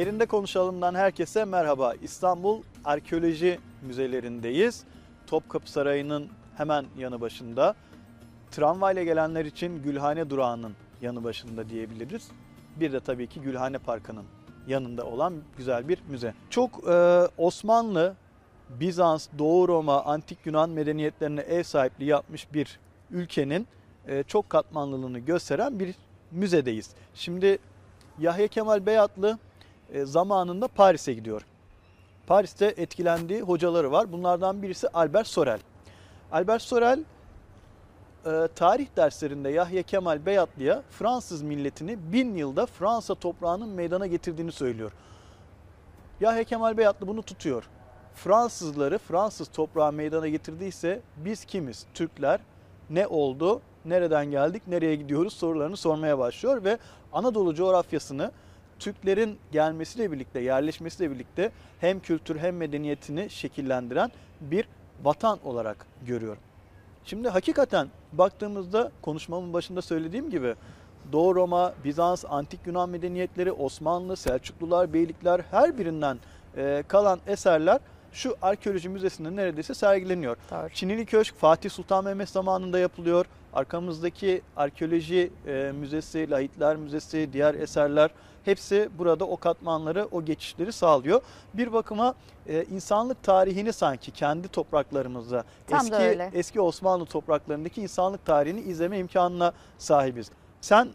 Yerinde Konuşalım'dan herkese merhaba. İstanbul Arkeoloji Müzelerindeyiz. Topkapı Sarayı'nın hemen yanı başında. Tramvayla gelenler için Gülhane Durağı'nın yanı başında diyebiliriz. Bir de tabii ki Gülhane Parkı'nın yanında olan güzel bir müze. Çok e, Osmanlı, Bizans, Doğu Roma, Antik Yunan medeniyetlerine ev sahipliği yapmış bir ülkenin e, çok katmanlılığını gösteren bir müzedeyiz. Şimdi Yahya Kemal Beyatlı zamanında Paris'e gidiyor. Paris'te etkilendiği hocaları var. Bunlardan birisi Albert Sorel. Albert Sorel e, tarih derslerinde Yahya Kemal Beyatlı'ya Fransız milletini bin yılda Fransa toprağının meydana getirdiğini söylüyor. Yahya Kemal Beyatlı bunu tutuyor. Fransızları Fransız toprağı meydana getirdiyse biz kimiz? Türkler ne oldu? Nereden geldik? Nereye gidiyoruz? sorularını sormaya başlıyor ve Anadolu coğrafyasını Türklerin gelmesiyle birlikte, yerleşmesiyle birlikte hem kültür hem medeniyetini şekillendiren bir vatan olarak görüyor. Şimdi hakikaten baktığımızda konuşmamın başında söylediğim gibi Doğu Roma, Bizans, Antik Yunan medeniyetleri, Osmanlı, Selçuklular, Beylikler her birinden e, kalan eserler şu arkeoloji müzesinde neredeyse sergileniyor. Doğru. Çinili Köşk Fatih Sultan Mehmet zamanında yapılıyor. Arkamızdaki arkeoloji e, müzesi, lahitler müzesi, diğer eserler hepsi burada o katmanları, o geçişleri sağlıyor. Bir bakıma e, insanlık tarihini sanki kendi topraklarımızda, Tam da eski öyle. eski Osmanlı topraklarındaki insanlık tarihini izleme imkanına sahibiz. Sen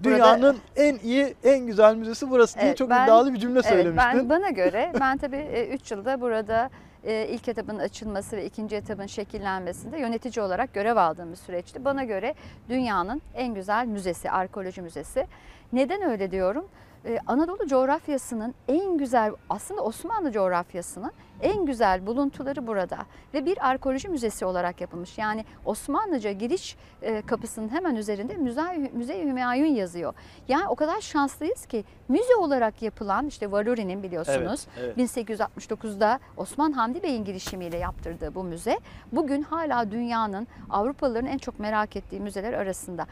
Burada- dünyanın en iyi, en güzel müzesi burası diye Evet, çok ben- iddialı bir cümle Evet, söylemiştin. ben bana göre ben tabii 3 yılda burada e, ilk etapın açılması ve ikinci etapın şekillenmesinde yönetici olarak görev aldığım bir süreçti. Bana göre dünyanın en güzel müzesi, arkeoloji müzesi. Neden öyle diyorum? Ee, Anadolu coğrafyasının en güzel, aslında Osmanlı coğrafyasının en güzel buluntuları burada ve bir arkeoloji müzesi olarak yapılmış. Yani Osmanlıca giriş e, kapısının hemen üzerinde Müze, Müze Hümayun yazıyor. Yani o kadar şanslıyız ki müze olarak yapılan işte Valuri'nin biliyorsunuz Evet, evet. 1869'da Osman Hamdi Bey'in girişimiyle yaptırdığı bu müze bugün hala dünyanın Avrupalıların en çok merak ettiği müzeler arasında.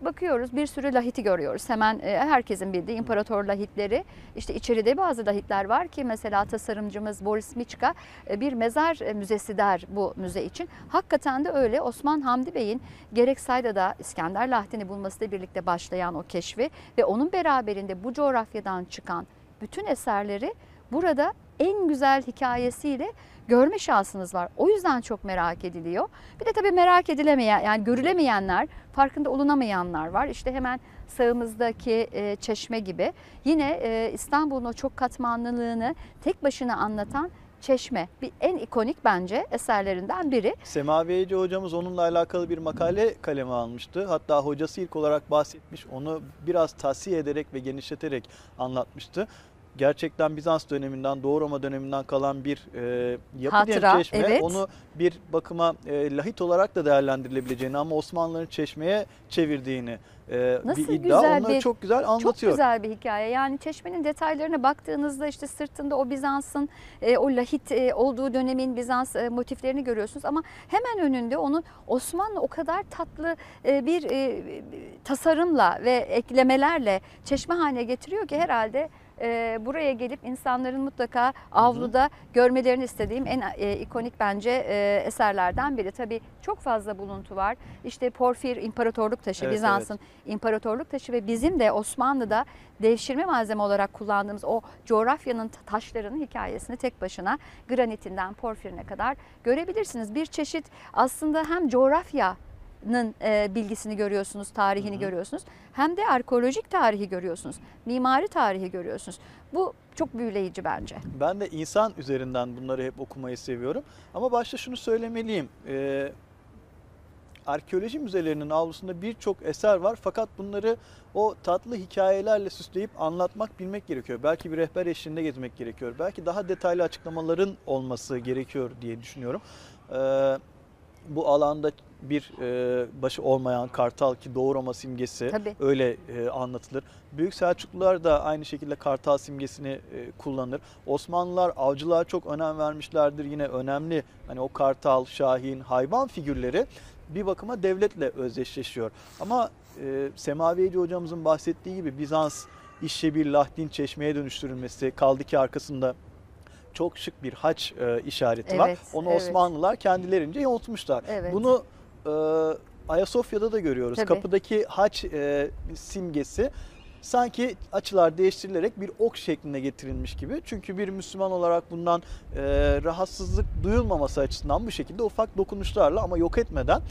Bakıyoruz bir sürü lahiti görüyoruz. Hemen e, herkesin bildiği imparator lahitleri. İşte içeride bazı lahitler var ki mesela tasarımcımız Boris Miçka e, bir mezar e, müzesi der bu müze için. Hakikaten de öyle Osman Hamdi Bey'in gerek Sayda'da İskender lahtini bulmasıyla birlikte başlayan o keşfi ve onun beraberinde bu coğrafyadan çıkan bütün eserleri burada en güzel hikayesiyle görme şansınız var. O yüzden çok merak ediliyor. Bir de tabii merak edilemeyen yani görülemeyenler, farkında olunamayanlar var. İşte hemen sağımızdaki e, çeşme gibi. Yine e, İstanbul'un o çok katmanlılığını tek başına anlatan çeşme. Bir en ikonik bence eserlerinden biri. Semavi Ece hocamız onunla alakalı bir makale kaleme almıştı. Hatta hocası ilk olarak bahsetmiş. Onu biraz tahsiye ederek ve genişleterek anlatmıştı. Gerçekten Bizans döneminden, Doğu Roma döneminden kalan bir e, yapı diye Hatıra, çeşme. evet. Onu bir bakıma e, lahit olarak da değerlendirilebileceğini ama Osmanlıların çeşmeye çevirdiğini e, Nasıl bir iddia. güzel Onları bir- çok güzel anlatıyor. Çok güzel bir hikaye. Yani çeşmenin detaylarına baktığınızda işte sırtında o Bizans'ın e, o lahit e, olduğu dönemin Bizans e, motiflerini görüyorsunuz ama hemen önünde onun Osmanlı o kadar tatlı e, bir e, tasarımla ve eklemelerle çeşme haline getiriyor ki herhalde e, buraya gelip insanların mutlaka avluda görmelerini istediğim en e, ikonik bence e, eserlerden biri. Tabii çok fazla buluntu var. İşte Porfir İmparatorluk Taşı Evet, Bizans'ın imparatorluk taşı ve bizim de Osmanlı'da devşirme malzeme olarak kullandığımız o coğrafyanın ta- taşlarının hikayesini tek başına granitinden porfirine kadar görebilirsiniz. Bir çeşit aslında hem coğrafyanın e, bilgisini görüyorsunuz, tarihini görüyorsunuz. Hem de arkeolojik tarihi görüyorsunuz. Mimari tarihi görüyorsunuz. Bu çok büyüleyici bence. Ben de insan üzerinden bunları hep okumayı seviyorum. Ama başta şunu söylemeliyim. Ee, arkeoloji müzelerinin avlusunda birçok eser var fakat bunları o tatlı hikayelerle süsleyip anlatmak bilmek gerekiyor. Belki bir rehber eşliğinde gezmek gerekiyor. Belki daha detaylı açıklamaların olması gerekiyor diye düşünüyorum. Ee, bu alanda bir e, başı olmayan kartal ki Doğu Roma simgesi Tabii. öyle e, anlatılır. Büyük Selçuklular da aynı şekilde kartal simgesini e, kullanır. Osmanlılar avcılığa çok önem vermişlerdir. Yine önemli hani o kartal, şahin, hayvan figürleri bir bakıma devletle özdeşleşiyor. Ama e, Semavi Ece hocamızın bahsettiği gibi Bizans işe bir lahdin çeşmeye dönüştürülmesi kaldı ki arkasında çok şık bir haç e, işareti var. Evet, Onu evet. Osmanlılar kendilerince yontmuşlar. Evet. Bunu e, Ayasofya'da da görüyoruz. Tabii. Kapıdaki haç e, simgesi sanki açılar değiştirilerek bir ok şekline getirilmiş gibi. Çünkü bir Müslüman olarak bundan e, rahatsızlık duyulmaması açısından bu şekilde ufak dokunuşlarla ama yok etmeden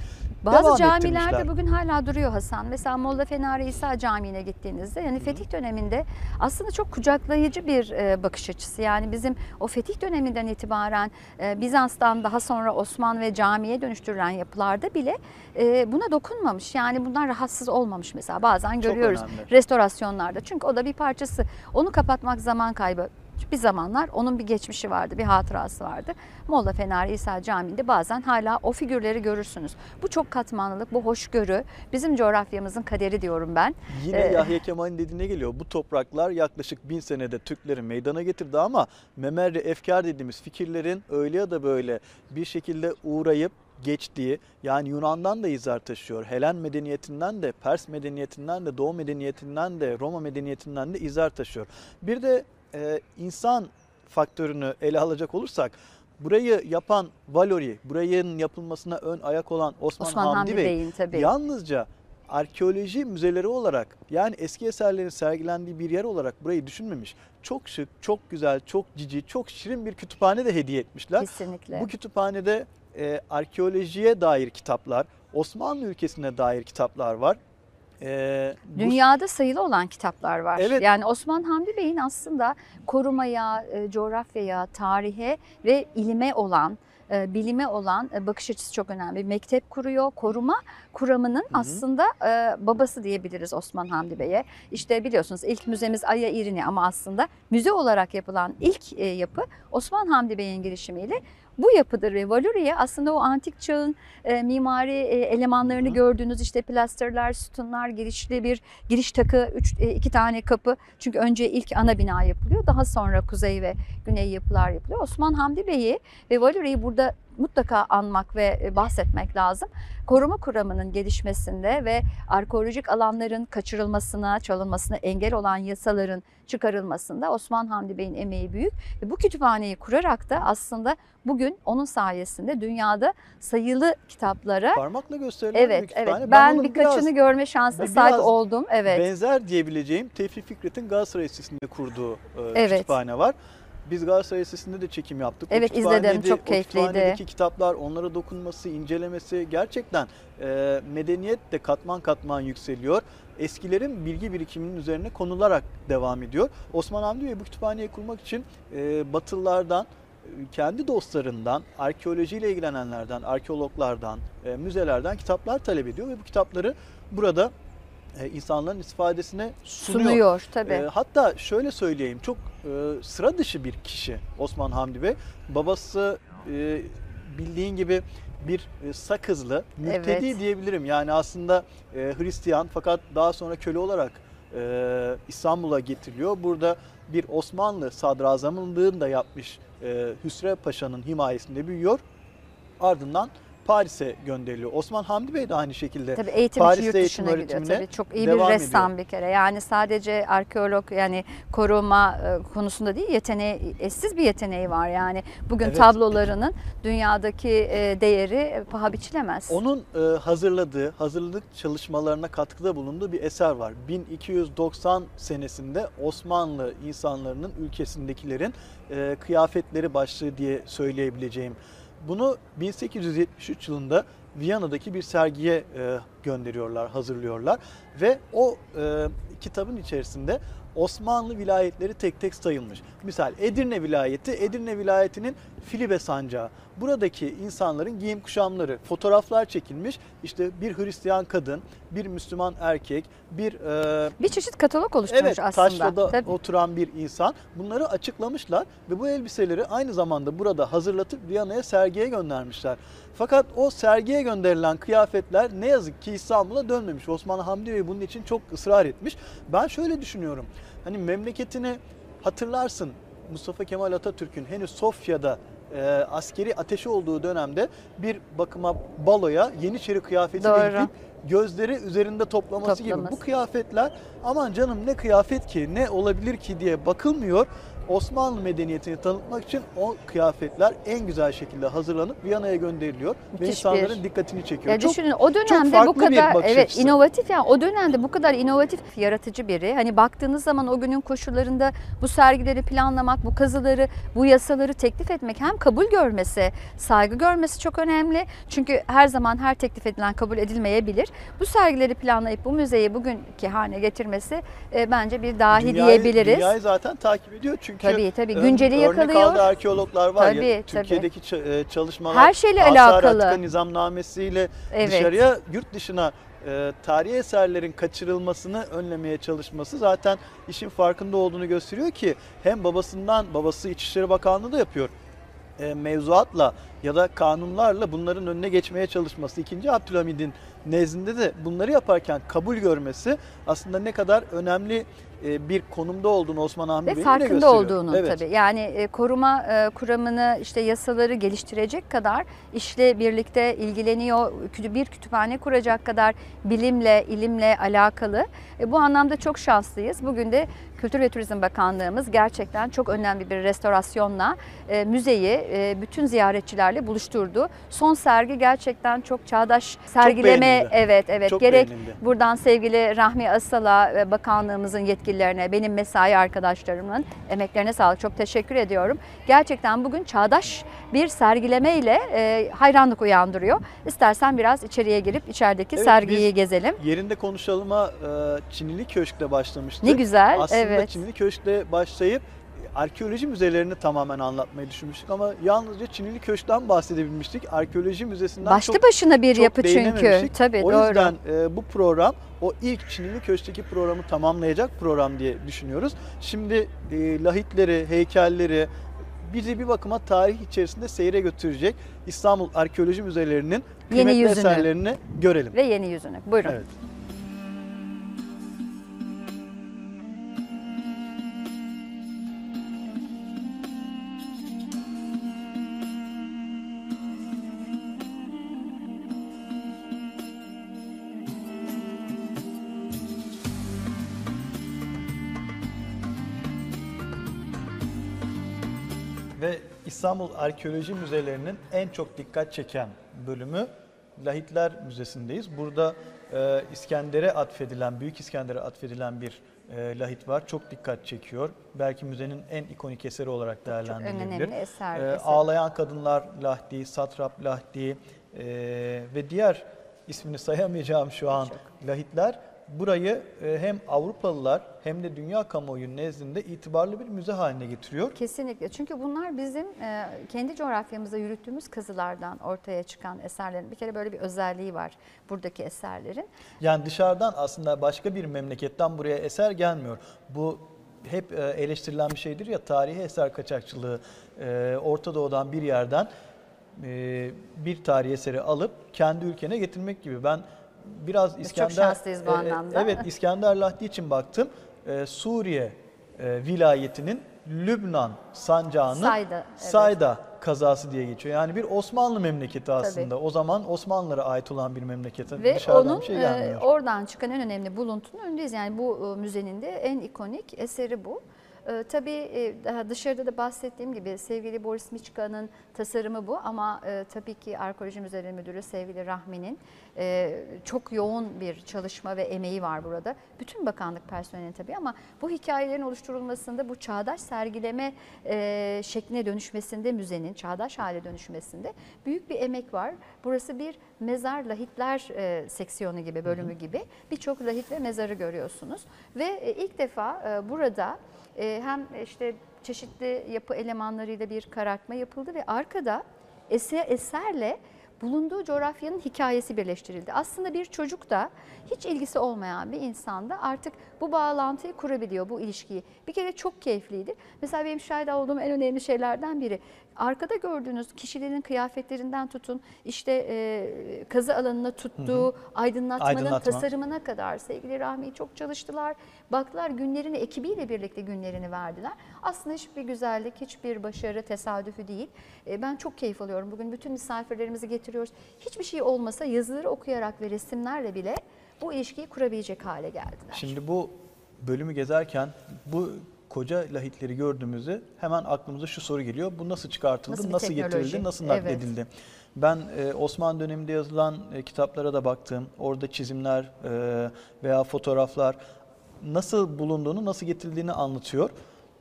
Bazı devam camilerde ettirmişler. bugün hala duruyor Hasan. Mesela Molla Fenari İsa Camii'ne gittiğinizde yani fetih döneminde aslında çok kucaklayıcı bir e, bakış açısı. Yani bizim o fetih döneminden itibaren e, Bizans'tan daha sonra Osman ve camiye dönüştürülen yapılarda bile e, buna dokunmamış. Yani bundan rahatsız olmamış mesela bazen Çok görüyoruz önemli. restorasyonlarda. Çünkü o da bir parçası. Onu kapatmak zaman kaybı. Bir zamanlar onun bir geçmişi vardı, bir hatırası vardı. Molla Fenari İsa Camii'nde bazen hala o figürleri görürsünüz. Bu çok katmanlılık, bu hoşgörü bizim coğrafyamızın kaderi diyorum ben. Yine Ee, Yahya Kemal'in dediğine geliyor. Bu topraklar yaklaşık bin senede Türkleri meydana getirdi ama Memerre Efkar dediğimiz fikirlerin öyle ya da böyle bir şekilde uğrayıp geçtiği yani Yunan'dan da izler taşıyor. Helen medeniyetinden de, Pers medeniyetinden de, Doğu medeniyetinden de, Roma medeniyetinden de izler taşıyor. Bir de e, insan faktörünü ele alacak olursak burayı yapan Valori, burayın yapılmasına ön ayak olan Osman, Osman Hamdi, Hamdi Bey Bey'in tabii. Yalnızca arkeoloji müzeleri olarak yani eski eserlerin sergilendiği bir yer olarak burayı düşünmemiş. Çok şık, çok güzel, çok cici, çok şirin bir kütüphane de hediye etmişler. Kesinlikle. Bu kütüphanede e, arkeolojiye dair kitaplar, Osmanlı ülkesine dair kitaplar var. E, bu- Dünyada sayılı olan kitaplar var. Evet. Yani Osman Hamdi Bey'in aslında korumaya, e, coğrafyaya, tarihe ve ilime olan, e, bilime olan e, bakış açısı çok önemli. Mektep kuruyor, koruma kuramının hı. aslında e, babası diyebiliriz Osman Hamdi Bey'e. İşte biliyorsunuz ilk müzemiz Aya İrini ama aslında müze olarak yapılan ilk e, yapı Osman Hamdi Bey'in girişimiyle bu yapıdır ve Valuriye aslında o antik çağın e, mimari e, elemanlarını Hı gördüğünüz işte plasterler, sütunlar, girişli bir giriş takı, üç, e, iki tane kapı. Çünkü önce ilk ana bina yapılıyor. Daha sonra kuzey ve güney yapılar yapılıyor. Osman Hamdi Bey'i ve Valuriye'yi burada mutlaka anmak ve e, bahsetmek lazım. Koruma kuramının gelişmesinde ve arkeolojik alanların kaçırılmasına, çalınmasına engel olan yasaların çıkarılmasında Osman Hamdi Bey'in emeği büyük. Ve bu kütüphaneyi kurarak da aslında bugün onun sayesinde dünyada sayılı kitaplara parmakla gösterilen bir Evet, kütüphane. evet. Ben, onun birkaçını biraz görme şansına biraz sahip oldum. Evet. benzer diyebileceğim Tevfik Fikret'in Galatasaray Lisesi'nde kurduğu e, Evet. kütüphane var. Biz Galatasaray Lisesi'nde de çekim yaptık. O Evet, izledim. kütüphanede- Çok O keyifliydi. kütüphanedeki kitaplar, onlara dokunması, incelemesi gerçekten e, medeniyet de katman katman yükseliyor. Eskilerin bilgi birikiminin üzerine konularak devam ediyor. Osman Hamdi Bey bu kütüphaneyi kurmak için e, Batılılardan, e, kendi dostlarından, arkeolojiyle ilgilenenlerden, arkeologlardan, e, müzelerden kitaplar talep ediyor ve bu kitapları burada e, insanların istifadesine sunuyor. Sunuyor tabii. E, hatta şöyle söyleyeyim çok e, sıra dışı bir kişi Osman Hamdi Bey. Babası e, bildiğin gibi bir e, sakızlı, mürtedi Evet. diyebilirim. Yani aslında e, Hristiyan fakat daha sonra köle olarak e, İstanbul'a getiriliyor. Burada bir Osmanlı sadrazamlığını da yapmış e, Hüsrev Paşa'nın himayesinde büyüyor. Ardından Paris'e gönderiliyor. Osman Hamdi Bey de aynı şekilde Tabii eğitim Paris'te yurt eğitim gidiyor öğretimine tabii. Çok iyi bir ressam bir kere. Yani sadece arkeolog yani koruma e, konusunda değil yeteneği eşsiz bir yeteneği var yani. Bugün Evet. tablolarının dünyadaki e, değeri paha biçilemez. Onun e, hazırladığı, hazırlık çalışmalarına katkıda bulunduğu bir eser var. 1290 senesinde Osmanlı insanlarının ülkesindekilerin kıyafetleri başlığı diye söyleyebileceğim. Bunu 1873 yılında Viyana'daki bir sergiye e, gönderiyorlar, hazırlıyorlar ve o e, kitabın içerisinde Osmanlı vilayetleri tek tek sayılmış. Misal Edirne vilayeti, Edirne vilayetinin Filibe sancağı. Buradaki insanların giyim kuşamları, fotoğraflar çekilmiş. İşte bir Hristiyan kadın, bir Müslüman erkek, bir e, bir çeşit katalog oluşturmuş evet aslında. taşrada Tabii. oturan bir insan. Bunları açıklamışlar ve bu elbiseleri aynı zamanda burada hazırlatıp Viyana'ya sergiye göndermişler. Fakat o sergiye gönderilen kıyafetler ne yazık ki İstanbul'a dönmemiş. Osman Hamdi Bey bunun için çok ısrar etmiş. Ben şöyle düşünüyorum. Hani memleketini hatırlarsın Mustafa Kemal Atatürk'ün henüz Sofya'da e, askeri ateşi olduğu dönemde bir bakıma baloya Yeniçeri kıyafetiyle Doğru. gidip gözleri üzerinde toplaması, gibi. Toplaması. Bu kıyafetler aman canım ne kıyafet ki ne olabilir ki diye bakılmıyor. Osmanlı medeniyetini tanıtmak için o kıyafetler en güzel şekilde hazırlanıp Viyana'ya gönderiliyor ve Müthiş insanların bir- dikkatini çekiyor. Ya Çok düşünün o dönemde bu kadar evet açısı. inovatif yani o dönemde bu kadar inovatif yaratıcı biri. Hani baktığınız zaman o günün koşullarında bu sergileri planlamak, bu kazıları, bu yasaları teklif etmek hem kabul görmesi, saygı görmesi çok önemli. Çünkü her zaman her teklif edilen kabul edilmeyebilir. Bu sergileri planlayıp bu müzeyi bugünkü haline getirmesi e, bence bir dahi Dünyayı- diyebiliriz. Dünyayı zaten takip ediyor çünkü Tabii tabii ön- günceli örnek yakalıyor. aldığı arkeologlar var Tabii, ya tabii. Türkiye'deki ç- e, çalışmalar Her şeyle alakalı. Atika nizamnamesiyle Evet. dışarıya yurt dışına e, tarihi eserlerin kaçırılmasını önlemeye çalışması zaten işin farkında olduğunu gösteriyor ki hem babasından babası İçişleri Bakanlığı da yapıyor. E, mevzuatla ya da kanunlarla bunların önüne geçmeye çalışması. İkinci Abdülhamid'in nezdinde de bunları yaparken kabul görmesi aslında ne kadar önemli bir konumda olduğunu Osman Hamdi Ve Bey'in farkında gösteriyor. olduğunu Evet. tabii. Yani e, koruma e, kuramını işte yasaları geliştirecek kadar işle birlikte ilgileniyor. Bir kütüphane kuracak kadar bilimle, ilimle alakalı. E, Bu anlamda çok şanslıyız. Bugün de Kültür ve Turizm Bakanlığımız gerçekten çok önemli bir restorasyonla e, müzeyi e, bütün ziyaretçilerle buluşturdu. Son sergi gerçekten çok çağdaş sergileme. beğenildi. evet evet. Çok Gerek beğenildi. Buradan sevgili Rahmi Asal'a ve bakanlığımızın yetkililerine, benim mesai arkadaşlarımın emeklerine sağlık. Çok teşekkür ediyorum. Gerçekten bugün çağdaş bir sergileme ile e, hayranlık uyandırıyor. İstersen biraz içeriye girip içerideki Evet, sergiyi gezelim. Yerinde konuşalıma e, Çinili Köşk'le başlamıştık. Ne güzel. Aslında evet. Çinili Köşk'le başlayıp arkeoloji müzelerini tamamen anlatmayı düşünmüştük ama yalnızca Çinili Köşk'ten bahsedebilmiştik. Arkeoloji müzesinden Başlı çok başına bir çok yapı çünkü. Tabii o doğru. yüzden e, bu program o ilk Çinili Köşk'teki programı tamamlayacak program diye düşünüyoruz. Şimdi e, lahitleri, heykelleri bizi bir bakıma tarih içerisinde seyre götürecek İstanbul Arkeoloji Müzelerinin kıymetli yüzünü. eserlerini görelim. Ve yeni yüzünü. Buyurun. Evet. İstanbul Arkeoloji Müzelerinin en çok dikkat çeken bölümü Lahitler Müzesi'ndeyiz. Burada e, İskender'e atfedilen, Büyük İskender'e atfedilen bir e, lahit var. Çok dikkat çekiyor. Belki müzenin en ikonik eseri olarak Çok değerlendirilebilir. önemli eser. E, ağlayan kadınlar Lahdi, Satrap Lahdi e, ve diğer ismini sayamayacağım şu an lahitler burayı e, hem Avrupalılar hem de dünya kamuoyu nezdinde itibarlı bir müze haline getiriyor. Kesinlikle. Çünkü bunlar bizim e, kendi coğrafyamızda yürüttüğümüz kazılardan ortaya çıkan eserlerin bir kere böyle bir özelliği var buradaki eserlerin. Yani dışarıdan aslında başka bir memleketten buraya eser gelmiyor. Bu hep e, eleştirilen bir şeydir ya tarihi eser kaçakçılığı Orta Doğu'dan bir yerden bir tarihi eseri alıp kendi ülkene getirmek gibi. Ben biraz İskender şanslıyız bu e, e, anlamda. Evet İskender Lahdi için baktım. E, Suriye e, vilayetinin Lübnan sancağının Sayda, evet. Sayda kazası diye geçiyor. Yani bir Osmanlı memleketi aslında. O zaman Osmanlılara ait olan bir memleket. Ve Dışarıdan onun bir şey e, gelmiyor. oradan çıkan en önemli buluntunun önündeyiz. Yani bu müzenin de en ikonik eseri bu. E, tabii e, daha dışarıda da bahsettiğim gibi sevgili Boris Miçka'nın tasarımı bu ama e, tabii ki Arkeoloji Müzeleri Müdürü sevgili Rahmi'nin e, çok yoğun bir çalışma ve emeği var burada. Bütün bakanlık personeli tabii ama bu hikayelerin oluşturulmasında bu çağdaş sergileme e, şekline dönüşmesinde müzenin çağdaş hale dönüşmesinde büyük bir emek var. Burası bir mezar lahitler e, seksiyonu gibi bölümü gibi birçok lahit ve mezarı görüyorsunuz ve e, ilk defa e, burada hem işte çeşitli yapı elemanlarıyla bir karartma yapıldı ve arkada eser, eserle bulunduğu coğrafyanın hikayesi birleştirildi. Aslında bir çocuk da hiç ilgisi olmayan bir insanda artık bu bağlantıyı kurabiliyor, bu ilişkiyi. Bir kere çok keyifliydi. Mesela benim şahit olduğum en önemli şeylerden biri. Arkada gördüğünüz kişilerin kıyafetlerinden tutun, işte e, kazı alanına tuttuğu aydınlatmanın Aydınlatma. tasarımına kadar sevgili Rahmi çok çalıştılar. Baktılar günlerini ekibiyle birlikte günlerini verdiler. Aslında hiçbir güzellik, hiçbir başarı tesadüfü değil. E, ben çok keyif alıyorum. Bugün bütün misafirlerimizi getiriyoruz. Hiçbir şey olmasa yazıları okuyarak ve resimlerle bile bu ilişkiyi kurabilecek hale geldiler. Şimdi bu bölümü gezerken bu koca lahitleri gördüğümüzde hemen aklımıza şu soru geliyor. Bu nasıl çıkartıldı, Nasıl nasıl, teknoloji? getirildi, nasıl Evet. nakledildi? Ben e, Osmanlı döneminde yazılan e, kitaplara da baktım. Orada çizimler e, veya fotoğraflar nasıl bulunduğunu, nasıl getirildiğini anlatıyor.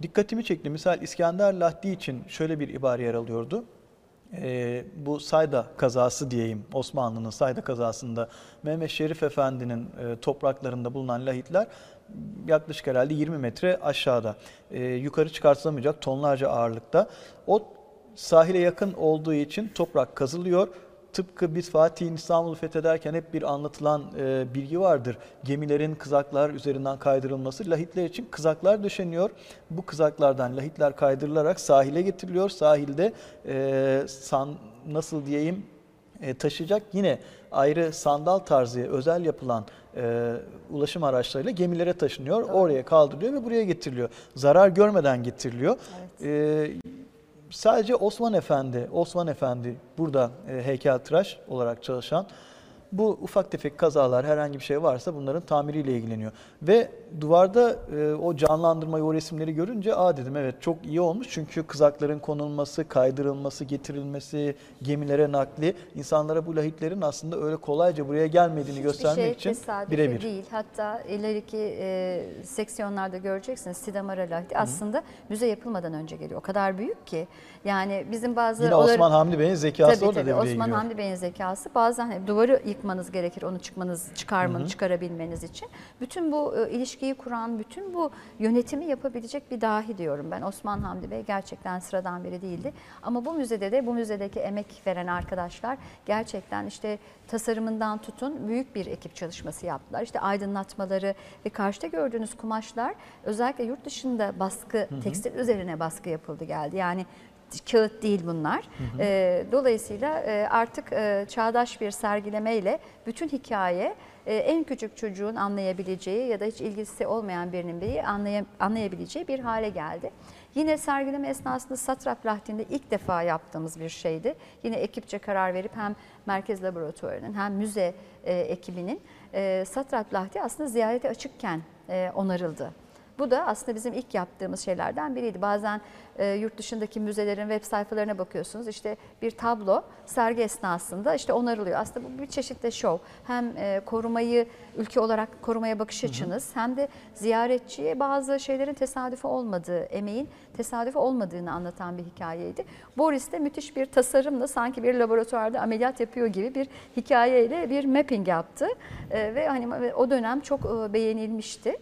Dikkatimi çekti. Misal İskender Lahdi için şöyle bir ibare yer alıyordu. Ee, bu Sayda kazası diyeyim Osmanlı'nın Sayda kazasında Mehmet Şerif Efendi'nin e, topraklarında bulunan lahitler yaklaşık herhalde 20 metre aşağıda. Ee, yukarı çıkartılamayacak tonlarca ağırlıkta. O sahile yakın olduğu için toprak kazılıyor. Tıpkı biz Fatih'in İstanbul'u fethederken hep bir anlatılan e, bilgi vardır. Gemilerin kızaklar üzerinden kaydırılması. Lahitler için kızaklar döşeniyor. Bu kızaklardan lahitler kaydırılarak sahile getiriliyor. Sahilde e, san, nasıl diyeyim e, taşıyacak yine ayrı sandal tarzı özel yapılan e, ulaşım araçlarıyla gemilere taşınıyor. Oraya kaldırılıyor ve buraya getiriliyor. Zarar görmeden getiriliyor. E, sadece Osman Efendi, Osman Efendi burada e, heykeltıraş olarak çalışan bu ufak tefek kazalar herhangi bir şey varsa bunların tamiriyle ilgileniyor. Ve duvarda e, o canlandırmayı, o resimleri görünce aa dedim evet çok iyi olmuş. Çünkü kızakların konulması, kaydırılması, getirilmesi, gemilere nakli insanlara bu lahitlerin aslında öyle kolayca buraya gelmediğini göstermek Hiçbir şey için birebir. değil. Hatta ileriki e, seksiyonlarda göreceksiniz Sidamara Lahti aslında müze yapılmadan önce geliyor. O kadar büyük ki. Yani bizim bazı Yine onları- Osman Hamdi Bey'in zekası Tabii orada tabii devreye Osman giriyor. Hamdi Bey'in zekası bazen hani duvarı yıkmanız gerekir onu çıkmanız, çıkarmanız, çıkarabilmeniz için. Bütün bu e, ilişkiyi kuran, bütün bu yönetimi yapabilecek bir dahi diyorum ben. Osman Hamdi Bey gerçekten sıradan biri değildi. Ama bu müzede de bu müzedeki emek veren arkadaşlar gerçekten işte tasarımından tutun büyük bir ekip çalışması yaptılar. İşte aydınlatmaları ve karşıda gördüğünüz kumaşlar özellikle yurt dışında baskı, tekstil üzerine baskı yapıldı geldi. Yani kağıt değil bunlar. Ee, dolayısıyla e, artık e, çağdaş bir sergilemeyle bütün hikaye e, en küçük çocuğun anlayabileceği ya da hiç ilgisi olmayan birinin anlaya- anlayabileceği bir hale geldi. Yine sergileme esnasında Satrap Lahti'nde ilk defa yaptığımız bir şeydi. Yine ekipçe karar verip hem Merkez Laboratuvarı'nın hem müze e, ekibinin e, Satrap Lahti aslında ziyarete açıkken e, onarıldı. Bu da aslında bizim ilk yaptığımız şeylerden biriydi. Bazen e, yurt dışındaki müzelerin web sayfalarına bakıyorsunuz. İşte bir tablo sergi esnasında işte onarılıyor. Aslında bu bir çeşit de şov. Hem e, korumayı ülke olarak korumaya bakış açınız hem de ziyaretçiye bazı şeylerin tesadüfi olmadığı, emeğin tesadüfi olmadığını anlatan bir hikayeydi. Boris de müthiş bir tasarımla sanki bir laboratuvarda ameliyat yapıyor gibi bir hikayeyle bir mapping yaptı. E, ve hani o dönem çok e, beğenilmişti.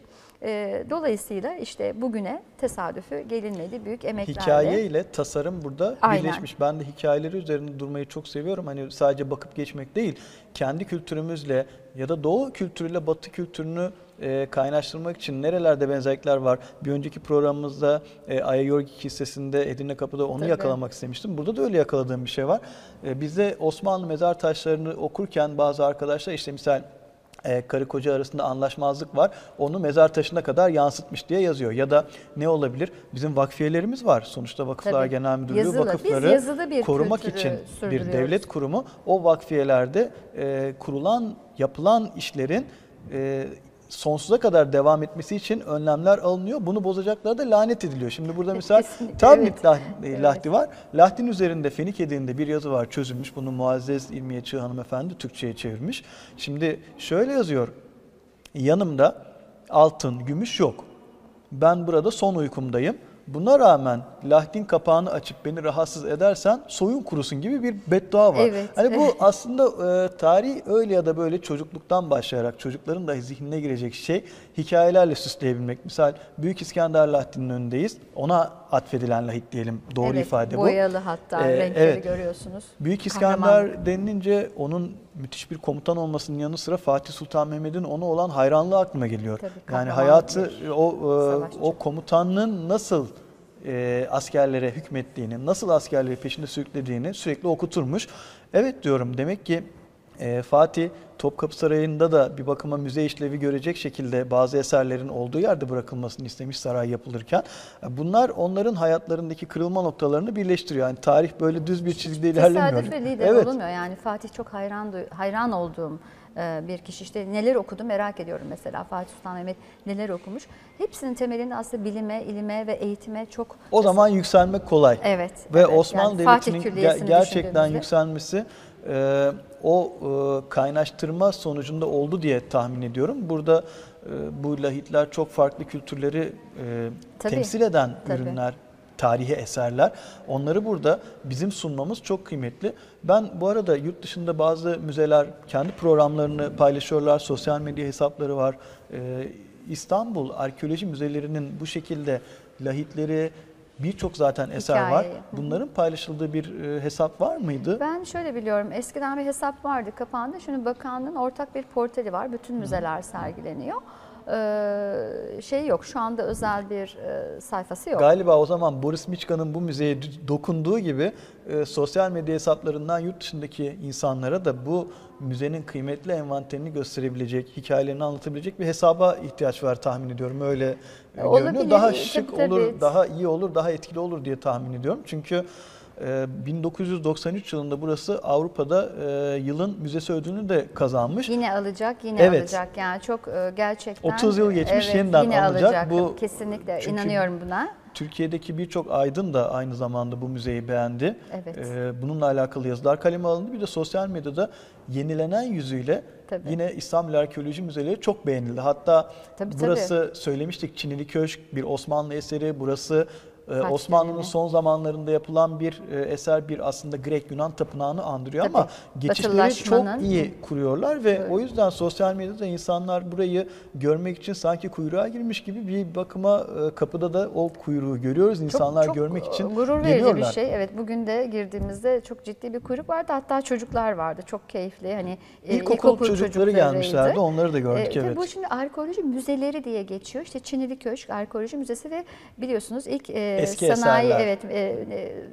E, Dolayısıyla işte bugüne tesadüfü gelinmedi büyük emeklerle. Hikaye ile tasarım burada Aynen. birleşmiş. Ben de hikayeleri üzerinde durmayı çok seviyorum. Hani sadece bakıp geçmek değil, kendi kültürümüzle ya da doğu kültürüyle batı kültürünü e, kaynaştırmak için nerelerde benzerlikler var? Bir önceki programımızda e, Ayayorgik hissesinde Edirne Kapı'da onu Tabii. yakalamak istemiştim. Burada da öyle yakaladığım bir şey var. E, bizde Osmanlı mezar taşlarını okurken bazı arkadaşlar işte misal e, karı koca arasında anlaşmazlık var. Onu mezar taşına kadar yansıtmış diye yazıyor. Ya da ne olabilir? Bizim vakfiyelerimiz var. Sonuçta Vakıflar Tabii. Genel Müdürlüğü Yazılı. Biz vakıfları yazılı bir korumak kültürü için bir sürdürüyoruz. devlet kurumu. O vakfiyelerde e, kurulan, yapılan işlerin e, sonsuza kadar devam etmesi için önlemler alınıyor. Bunu bozacaklara da lanet ediliyor. Şimdi burada mesela Kesinlikle, Tabnit evet. lah- Evet. Lahdi var. Lahdin üzerinde Fenike dilinde bir yazı var çözülmüş. Bunu Muazzez İlmiye Çığ hanımefendi Türkçe'ye çevirmiş. Şimdi şöyle yazıyor. Yanımda altın, gümüş yok. Ben burada son uykumdayım. Buna rağmen lahtin kapağını açıp beni rahatsız edersen soyun kurusun gibi bir beddua var. Evet. Hani bu aslında e, tarih öyle ya da böyle çocukluktan başlayarak çocukların dahi zihnine girecek şey hikayelerle süsleyebilmek. Misal Büyük İskender Lahti'nin önündeyiz. Ona atfedilen lahit diyelim. Doğru Evet, ifade bu. boyalı hatta Ee, renkleri evet. görüyorsunuz. Büyük Kahraman. İskender denilince onun müthiş bir komutan olmasının yanı sıra Fatih Sultan Mehmet'in ona olan hayranlığı aklıma geliyor. Tabii, yani kahraman hayatı o e, o komutanlığın nasıl e, askerlere hükmettiğini, nasıl askerleri peşinde sürüklediğini sürekli okuturmuş. Evet diyorum demek ki e, Fatih Topkapı Sarayı'nda da bir bakıma müze işlevi görecek şekilde bazı eserlerin olduğu yerde bırakılmasını istemiş saray yapılırken. E, Bunlar onların hayatlarındaki kırılma noktalarını birleştiriyor. Yani tarih böyle düz bir çizgide ilerlemiyor. Tesadüf ve lider Evet. olunmuyor. Yani Fatih çok hayran hayran olduğum e, bir kişi. İşte neler okudu merak ediyorum mesela Fatih Sultan Mehmet neler okumuş. Hepsinin temelinde aslında bilime, ilime ve eğitime çok O zaman yükselmek kolay. evet. Ve evet. Osmanlı Yani Devleti'nin gerçekten yükselmesi e, o e, kaynaştırma sonucunda oldu diye tahmin ediyorum. Burada e, bu lahitler çok farklı kültürleri e, Tabii, temsil eden tabii. ürünler, tarihi eserler. Onları burada bizim sunmamız çok kıymetli. Ben bu arada yurt dışında bazı müzeler kendi programlarını paylaşıyorlar, sosyal medya hesapları var. E, İstanbul Arkeoloji Müzelerinin bu şekilde lahitleri birçok zaten eser var. Hikayeyi. Hı hı. Bunların paylaşıldığı bir e, hesap var mıydı? Ben şöyle biliyorum eskiden bir hesap vardı kapandı. Şimdi bakanlığın ortak bir portali var. Bütün müzeler sergileniyor. Ee, şey yok şu anda özel bir e, sayfası yok. Galiba o zaman Boris Miçka'nın bu müzeye dokunduğu gibi e, sosyal medya hesaplarından yurt dışındaki insanlara da bu müzenin kıymetli envanterini gösterebilecek, hikayelerini anlatabilecek bir hesaba ihtiyaç var tahmin ediyorum. Öyle e, görünüyor. Daha tabii, şık tabii. olur, daha iyi olur, daha etkili olur diye tahmin ediyorum. Çünkü e, 1993 yılında burası Avrupa'da e, yılın müzesi ödülünü de kazanmış. Yine alacak, yine Evet. alacak. Yani çok e, gerçekten 30 yıl geçmiş, evet, yeniden yine alacak. Bu- kesinlikle Çünkü- inanıyorum buna. Türkiye'deki birçok aydın da aynı zamanda bu müzeyi beğendi. Evet. Ee, bununla alakalı yazılar kaleme alındı. Bir de sosyal medyada yenilenen yüzüyle Tabii. yine İstanbul Arkeoloji Müzeleri çok beğenildi. Hatta Tabii, burası söylemiştik Çinili Köşk bir Osmanlı eseri. Burası Kaç Osmanlı'nın dönemi? son zamanlarında yapılan bir e, eser bir aslında Grek Yunan tapınağını andırıyor ama Tabii. geçişleri çok iyi kuruyorlar ve Evet. o yüzden sosyal medyada insanlar burayı görmek için sanki kuyruğa girmiş gibi bir bakıma e, kapıda da o kuyruğu görüyoruz. Çok- İnsanlar çok, görmek e, için gurur verici bir geliyorlar. şey. Evet bugün de girdiğimizde çok ciddi bir kuyruk vardı. Hatta çocuklar vardı. Çok keyifli. Hani e, İlkokul çocukları çocuklarıydı. gelmişlerdi. Onları da gördük E, evet. Bu şimdi arkeoloji müzeleri diye geçiyor. İşte Çinili Köşk Arkeoloji Müzesi ve biliyorsunuz ilk e, Eski sanayi eserler. evet e,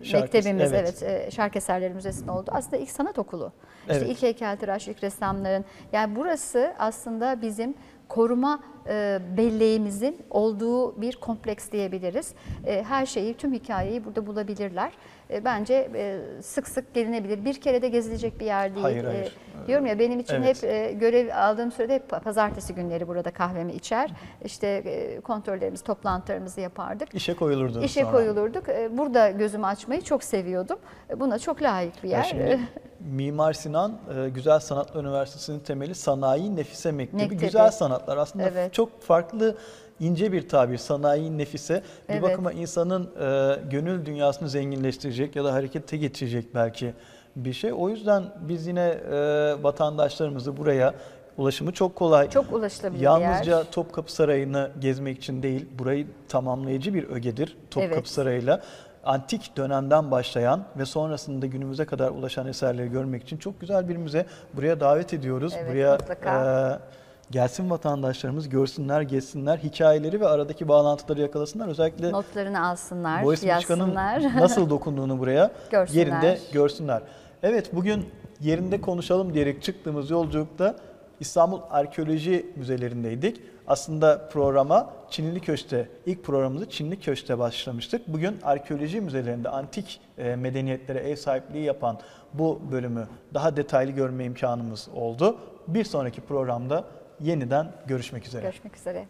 Şark- mektebimiz evet. evet, e, Şark Eserleri oldu. Aslında ilk sanat okulu. İşte Evet. ilk heykeltıraş, ilk ressamların. Yani burası aslında bizim koruma e, belleğimizin olduğu bir kompleks diyebiliriz. E, her şeyi, tüm hikayeyi burada bulabilirler. E, bence e, sık sık gelinebilir. Bir kere de gezilecek bir yer değil. Hayır, E, hayır. diyorum ya benim için Evet. hep e, görev aldığım sürede hep pazartesi günleri burada kahvemi içer. İşte e, kontrollerimizi, toplantılarımızı yapardık. İşe koyulurdu İşe sonra. koyulurduk. E, Burada gözümü açmayı çok seviyordum. E, Buna çok layık bir yer. şimdi Mimar Sinan Güzel Sanatlar Üniversitesi'nin temeli Sanayi Nefise Mektebi. Mektebi. Güzel sanatlar aslında Evet. Çok farklı ince bir tabir. Sanayi Nefise bir Evet. bakıma insanın e, gönül dünyasını zenginleştirecek ya da harekete geçirecek belki bir şey. O yüzden biz yine e, vatandaşlarımızı buraya ulaşımı çok kolay. Çok ulaşılabilir Yalnızca yer. Topkapı Sarayı'nı gezmek için değil, burayı tamamlayıcı bir ögedir Topkapı Evet. Sarayı'yla. Antik dönemden başlayan ve sonrasında günümüze kadar ulaşan eserleri görmek için çok güzel bir müze. Buraya davet ediyoruz. Evet, Buraya mutlaka. e, gelsin vatandaşlarımız görsünler, gezsinler, hikayeleri ve aradaki bağlantıları yakalasınlar. Özellikle Notlarını alsınlar, Boris yazsınlar. nasıl dokunduğunu buraya Görsünler. yerinde görsünler. Evet bugün yerinde konuşalım diyerek çıktığımız yolculukta İstanbul Arkeoloji Müzelerindeydik. Aslında programa Çinli Köşk'te, ilk programımızı Çinli Köşk'te başlamıştık. Bugün arkeoloji müzelerinde antik e, medeniyetlere ev sahipliği yapan bu bölümü daha detaylı görme imkanımız oldu. Bir sonraki programda yeniden görüşmek üzere. Görüşmek üzere.